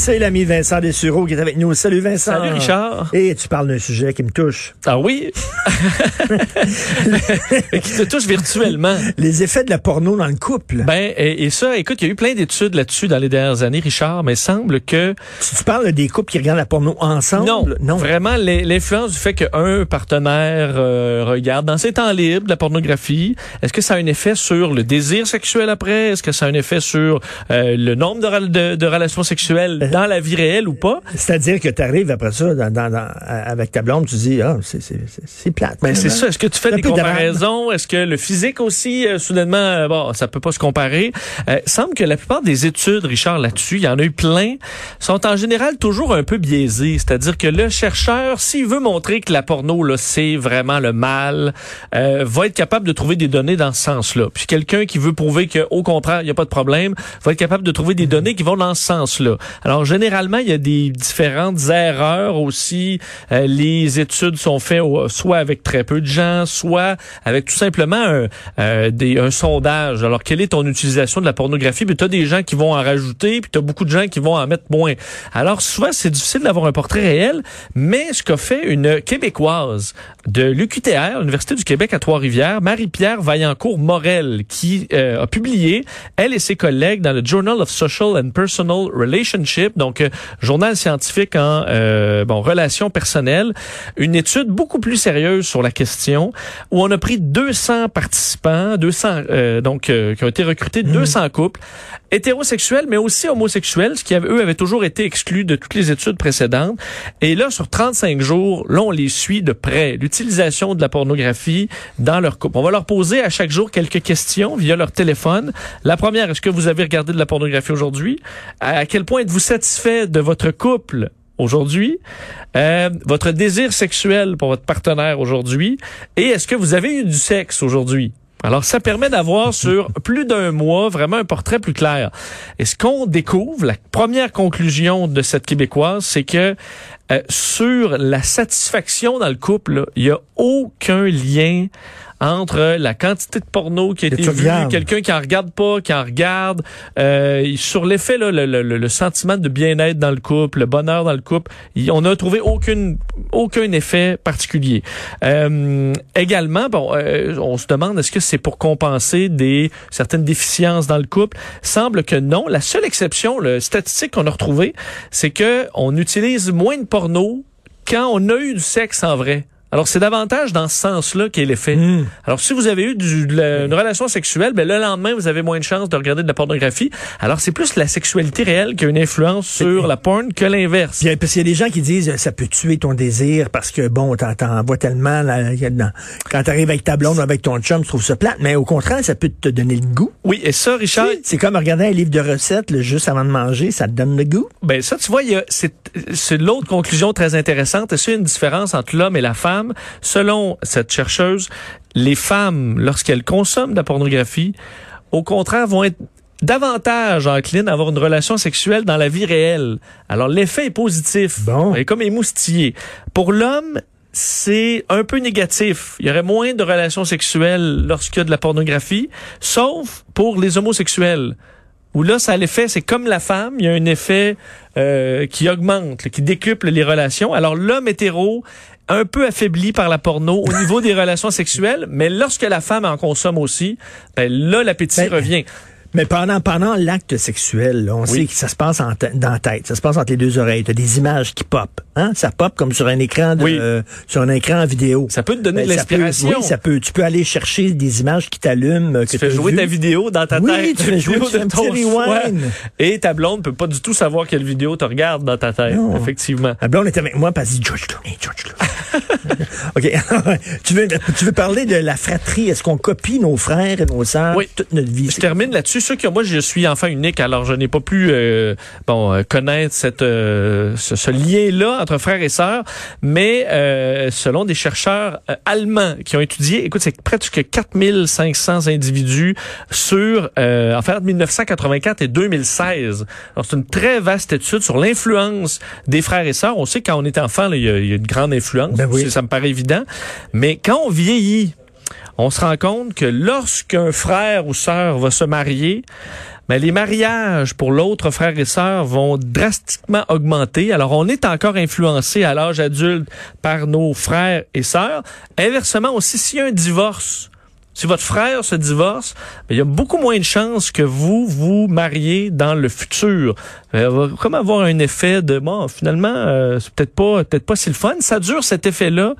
C'est l'ami Vincent Dessureau qui est avec nous. Salut Vincent. Salut, Richard. Et tu parles d'un sujet qui me touche. Ah oui? qui te touche virtuellement. Les effets de la porno dans le couple. Ben, et, et ça, écoute, il y a eu plein d'études là-dessus dans les dernières années, Richard, mais il semble que... tu, tu parles des couples qui regardent la porno ensemble? Non, vraiment, l'in- l'influence du fait qu'un partenaire euh, regarde dans ses temps libres de la pornographie, est-ce que ça a un effet sur le désir sexuel après? Est-ce que ça a un effet sur euh, le nombre de, rel- de- de relations sexuelles? Dans la vie réelle ou pas? C'est-à-dire que tu arrives après ça dans, dans- dans- avec ta blonde, tu dis, ah, c'est, c'est, c'est, c'est plate. Ben, c'est finalement. ça. Est-ce que tu fais des comparaisons? Est-ce que le physique aussi, euh, soudainement, euh, bon, ça peut pas se comparer? Euh, semble que la plupart des études, Richard, là-dessus, il y en a eu plein, sont en général toujours un peu biaisées. C'est-à-dire que le chercheur, s'il veut montrer que la porno, là, c'est vraiment le mal, euh, va être capable de trouver des données dans ce sens-là. Puis quelqu'un qui veut prouver qu'au contraire, il n'y a pas de problème, va être capable de trouver des données qui vont dans ce sens-là. Alors, généralement, il y a des différentes erreurs aussi. Euh, les études sont faites soit avec très peu de gens, soit avec tout simplement un, euh, sondage. Alors, quelle est ton utilisation de la pornographie? Puis tu as des gens qui vont en rajouter, puis tu as beaucoup de gens qui vont en mettre moins. Alors, souvent, c'est difficile d'avoir un portrait réel, mais ce qu'a fait une Québécoise de l'UQTR, l'Université du Québec à Trois-Rivières, Marie-Pierre Vaillancourt-Morel, qui euh, a publié, elle et ses collègues, dans le Journal of Social and Personal Donc euh, journal scientifique en euh, bon relations personnelles, une étude beaucoup plus sérieuse sur la question, où on a pris 200 participants, 200 euh, donc euh, qui ont été recrutés, 200 couples hétérosexuels, mais aussi homosexuels, ce qui eux avaient toujours été exclus de toutes les études précédentes. Et là, sur 35 jours, là, on les suit de près. L'utilisation de la pornographie dans leur couple. On va leur poser à chaque jour quelques questions via leur téléphone. La première, est-ce que vous avez regardé de la pornographie aujourd'hui? À quel point êtes-vous satisfait de votre couple? aujourd'hui, euh, votre désir sexuel pour votre partenaire aujourd'hui, et est-ce que vous avez eu du sexe aujourd'hui? Alors, ça permet d'avoir sur plus d'un mois vraiment un portrait plus clair. Et ce qu'on découvre, la première conclusion de cette Québécoise, c'est que euh, sur la satisfaction dans le couple, il y a aucun lien entre la quantité de porno qui a été vue, quelqu'un qui en regarde pas, qui en regarde, euh, sur l'effet, là, le, le, le- sentiment de bien-être dans le couple, le bonheur dans le couple, on n'a trouvé aucune, aucun effet particulier. Euh, également, bon, euh, on se demande est-ce que c'est pour compenser des certaines déficiences dans le couple? Semble que non. La seule exception, le statistique qu'on a retrouvé, c'est que on utilise moins de porno quand on a eu du sexe en vrai. Alors, c'est davantage dans ce sens-là qu'est l'effet. Hmm. Alors, si vous avez eu du- de la- une relation sexuelle, ben, le lendemain, vous avez moins de chances de regarder de la pornographie. Alors, c'est plus la sexualité réelle qui a une influence sur la porn que l'inverse. Parce qu'il y a des gens qui disent, ça peut tuer ton désir parce que, bon, t'en, t'en vois tellement, là, quand t'arrives avec ta blonde ou avec ton chum, tu trouves ça plate, mais au contraire, ça peut te donner le goût. Oui, et ça, Richard, C'est comme regarder un livre de recettes, là, juste avant de manger, ça te donne le goût. Ben ça, tu vois, c'est c'est l'autre conclusion très intéressante. Est-ce qu'il y a une différence entre l'homme et la femme? Selon cette chercheuse, les femmes, lorsqu'elles consomment de la pornographie, au contraire, vont être davantage enclines à avoir une relation sexuelle dans la vie réelle. Alors l'effet est positif. Bon. Et comme émoustillé. Pour l'homme, c'est un peu négatif. Il y aurait moins de relations sexuelles lorsqu'il y a de la pornographie, sauf pour les homosexuels où là, ça a l'effet, c'est comme la femme, il y a un effet euh, qui augmente, qui décuple les relations. Alors l'homme hétéro, un peu affaibli par la porno au niveau des relations sexuelles, mais lorsque la femme en consomme aussi, ben là, l'appétit Ben, revient. Mais pendant, pendant l'acte sexuel, là, on sait que ça se passe en dans la tête, ça se passe entre les deux oreilles. T'as des images qui pop, hein? Ça pop comme sur un écran de, Oui. euh, sur un écran vidéo. Ça peut te donner Ben, de peut- l'inspiration. Oui, ça peut. Tu peux aller chercher des images qui t'allument. euh, que Tu fais jouer ta vidéo dans ta Oui, tête. tu fais jouer, tu de ton rewind. Et ta blonde peut pas du tout savoir quelle vidéo tu regardes dans ta tête, Non. effectivement. Ma blonde est avec moi, parce dit George Clooney, George Clooney. OK. tu, veux, tu veux parler de la fratrie? Est-ce qu'on copie nos frères et nos sœurs Oui. toute notre vie? Je termine là-dessus. Qui moi, je suis enfant unique, alors je n'ai pas pu euh, bon euh, connaître cette euh, ce, ce lien-là entre frères et sœurs, mais euh, selon des chercheurs euh, allemands qui ont étudié, écoute, c'est presque 4500 individus sur euh, en fait 1984 et 2016. Alors c'est une très vaste étude sur l'influence des frères et sœurs. On sait que quand on est enfant, il y, y a une grande influence. Ben oui. Ça me paraît évident. Mais quand on vieillit, on se rend compte que lorsqu'un frère ou sœur va se marier, mais les mariages pour l'autre frère et sœur vont drastiquement augmenter. Alors, on est encore influencé à l'âge adulte par nos frères et sœurs. Inversement aussi, s'il y a un divorce, si votre frère se divorce, ben, il y a beaucoup moins de chances que vous vous mariez dans le futur. Euh, il va comme avoir un effet de bon, finalement, euh, c'est peut-être pas peut-être pas si le fun. Ça dure cet effet-là,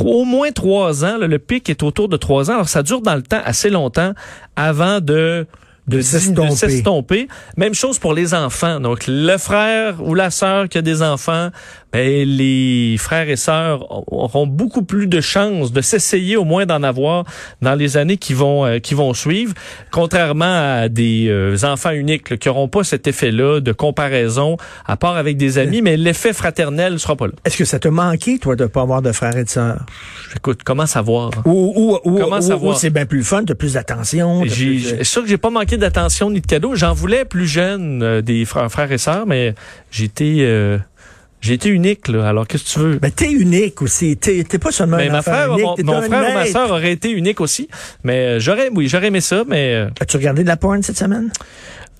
au moins trois ans. le pic est autour de trois ans. Alors ça dure dans le temps assez longtemps avant de de s'estomper. Même chose pour les enfants. Donc, le frère ou la sœur qui a des enfants, ben, les frères et sœurs auront beaucoup plus de chances de s'essayer au moins d'en avoir dans les années qui vont euh, qui vont suivre, contrairement à des euh, enfants uniques qui n'auront pas cet effet-là de comparaison, à part avec des amis, mais l'effet fraternel ne sera pas là. Est-ce que ça te manqué, toi, de pas avoir de frères et de sœurs? Écoute, comment savoir? Ou, ou, comment savoir? c'est bien plus fun, t'as plus d'attention. C'est sûr que j'ai pas manqué d'attention ni de cadeaux. J'en voulais plus jeune euh, des frères, frères et sœurs, mais j'étais j'ai été unique, là. Alors, qu'est-ce que tu veux? Ben, t'es unique aussi. T'es, pas seulement mais un ma frère, Mon, mon frère ou ma soeur aurait été unique aussi. Mais euh, j'aurais, oui, j'aurais aimé ça, mais... Euh, As-tu regardé de la porn cette semaine?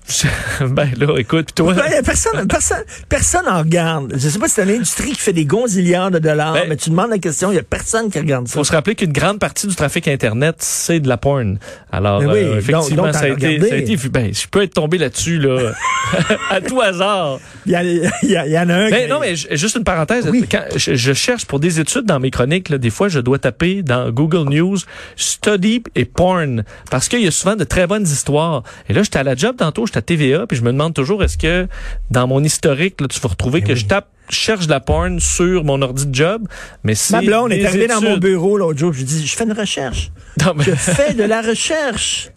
ben là, écoute, toi. Ben, personne, personne, personne en regarde. Je sais pas si c'est une industrie qui fait des gonzillards de dollars, ben, mais tu demandes la question, il y a personne qui regarde ça. Faut se rappeler qu'une grande partie du trafic Internet, c'est de la porn. Alors, oui, euh, effectivement, ça, a été, ça, a été, ben, je peux être tombé là-dessus, là, à tout hasard. Il y, a, il, y en a un. Ben, non, mais juste une parenthèse. Quand je, cherche pour des études dans mes chroniques, là, des fois, je dois taper dans Google News study et porn parce qu'il y a souvent de très bonnes histoires. Et là, j'étais à la job tantôt, à TVA, puis je me demande toujours est-ce que dans mon historique, là, tu vas retrouver ben que je tape cherche de la porn sur mon ordi de job, mais c'est Ma blonde est arrivée dans mon bureau l'autre jour, je lui dis je fais une recherche. Je fais de la recherche.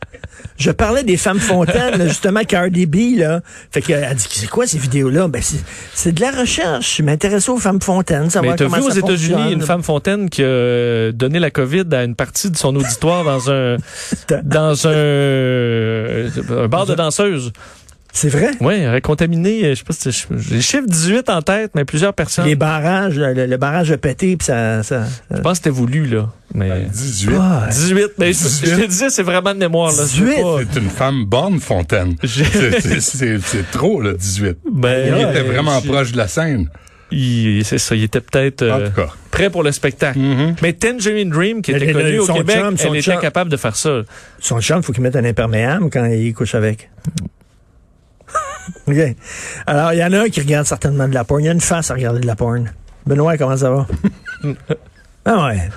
Je parlais des femmes fontaines, justement, Cardi B, là. Fait qu'elle dit, c'est quoi ces vidéos-là? Ben, c'est de la recherche. Je m'intéresse aux femmes fontaines, savoir Mais t'as vu aux États-Unis une femme fontaine qui a donné la COVID à une partie de son auditoire dans un, dans un, un bar de danseuses. C'est vrai? Oui, contaminé, euh, je sais pas si j'ai le chiffre 18 en tête, mais plusieurs personnes. Les barrages, le, barrage a pété, puis ça, ça, Je pense que c'était voulu, là. Mais 18. 18. Mais je te disais, c'est vraiment de mémoire, là. 18. C'est une femme bonne, Fontaine. c'est trop, là, 18. Ben, il était vraiment proche de la scène. C'est ça, il était peut-être euh, prêt pour le spectacle. Mm-hmm. Mais Tangerine Dream, qui était connu au Québec, elle était capable de faire ça. Son chum, il faut qu'il mette un imperméable quand il couche avec. OK. Alors, il y en a un qui regarde certainement de la porn. Il y a une face à regarder de la porn. Benoît, comment ça va? ah ouais.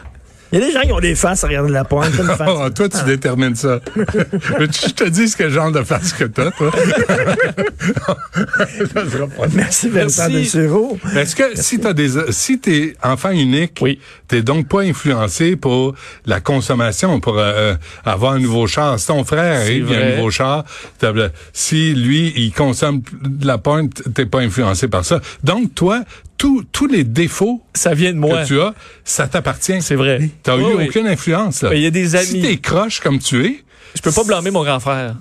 Il y a des gens qui ont des faces à regarder de la porn. Oh, toi, tu détermines ça. je te dis ce que genre de face que t'as, toi? Merci, Vincent Dessureau. Est-ce que si t'as des, si t'es enfant unique, oui. t'es donc pas influencé pour la consommation, pour euh, avoir un nouveau char? Si ton frère il a un nouveau char, si lui, il consomme de la porn, t'es pas influencé par ça. Donc, toi, tous les défauts ça vient de moi. que tu as, ça t'appartient. C'est vrai. T'as eu aucune influence. Il y a des amis. Si t'es croche comme tu es, je peux pas blâmer mon grand frère.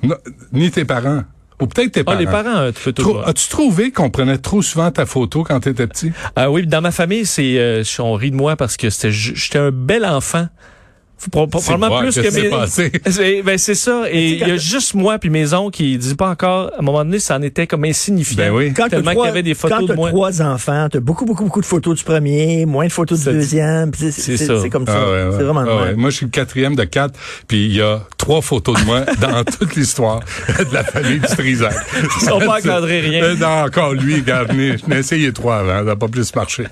ni tes parents. Ou peut-être tes ah, parents. les parents, tu toujours. As-tu trouvé qu'on prenait trop souvent ta photo quand tu étais petit? Ah oui, dans ma famille, c'est euh, on rit de moi parce que c'était j'étais un bel enfant probablement plus que, mes... Ben c'est ça. Et il y a juste moi puis mes oncles qui disent pas encore. À un moment donné, ça en était comme insignifiant. Ben oui. Quand tellement qu'il y avait des photos de moi. trois enfants, t'as beaucoup beaucoup beaucoup de photos du premier, moins de photos du deuxième. C'est comme ça. Ah c'est vraiment. Ah moi, je suis le quatrième de quatre. Puis il y a trois photos de moi dans toute l'histoire de la famille du Trisac. Ils sont pas encadrés rien. Non, encore lui, regarde, je n'ai essayé trois avant, ça n'a pas plus marché.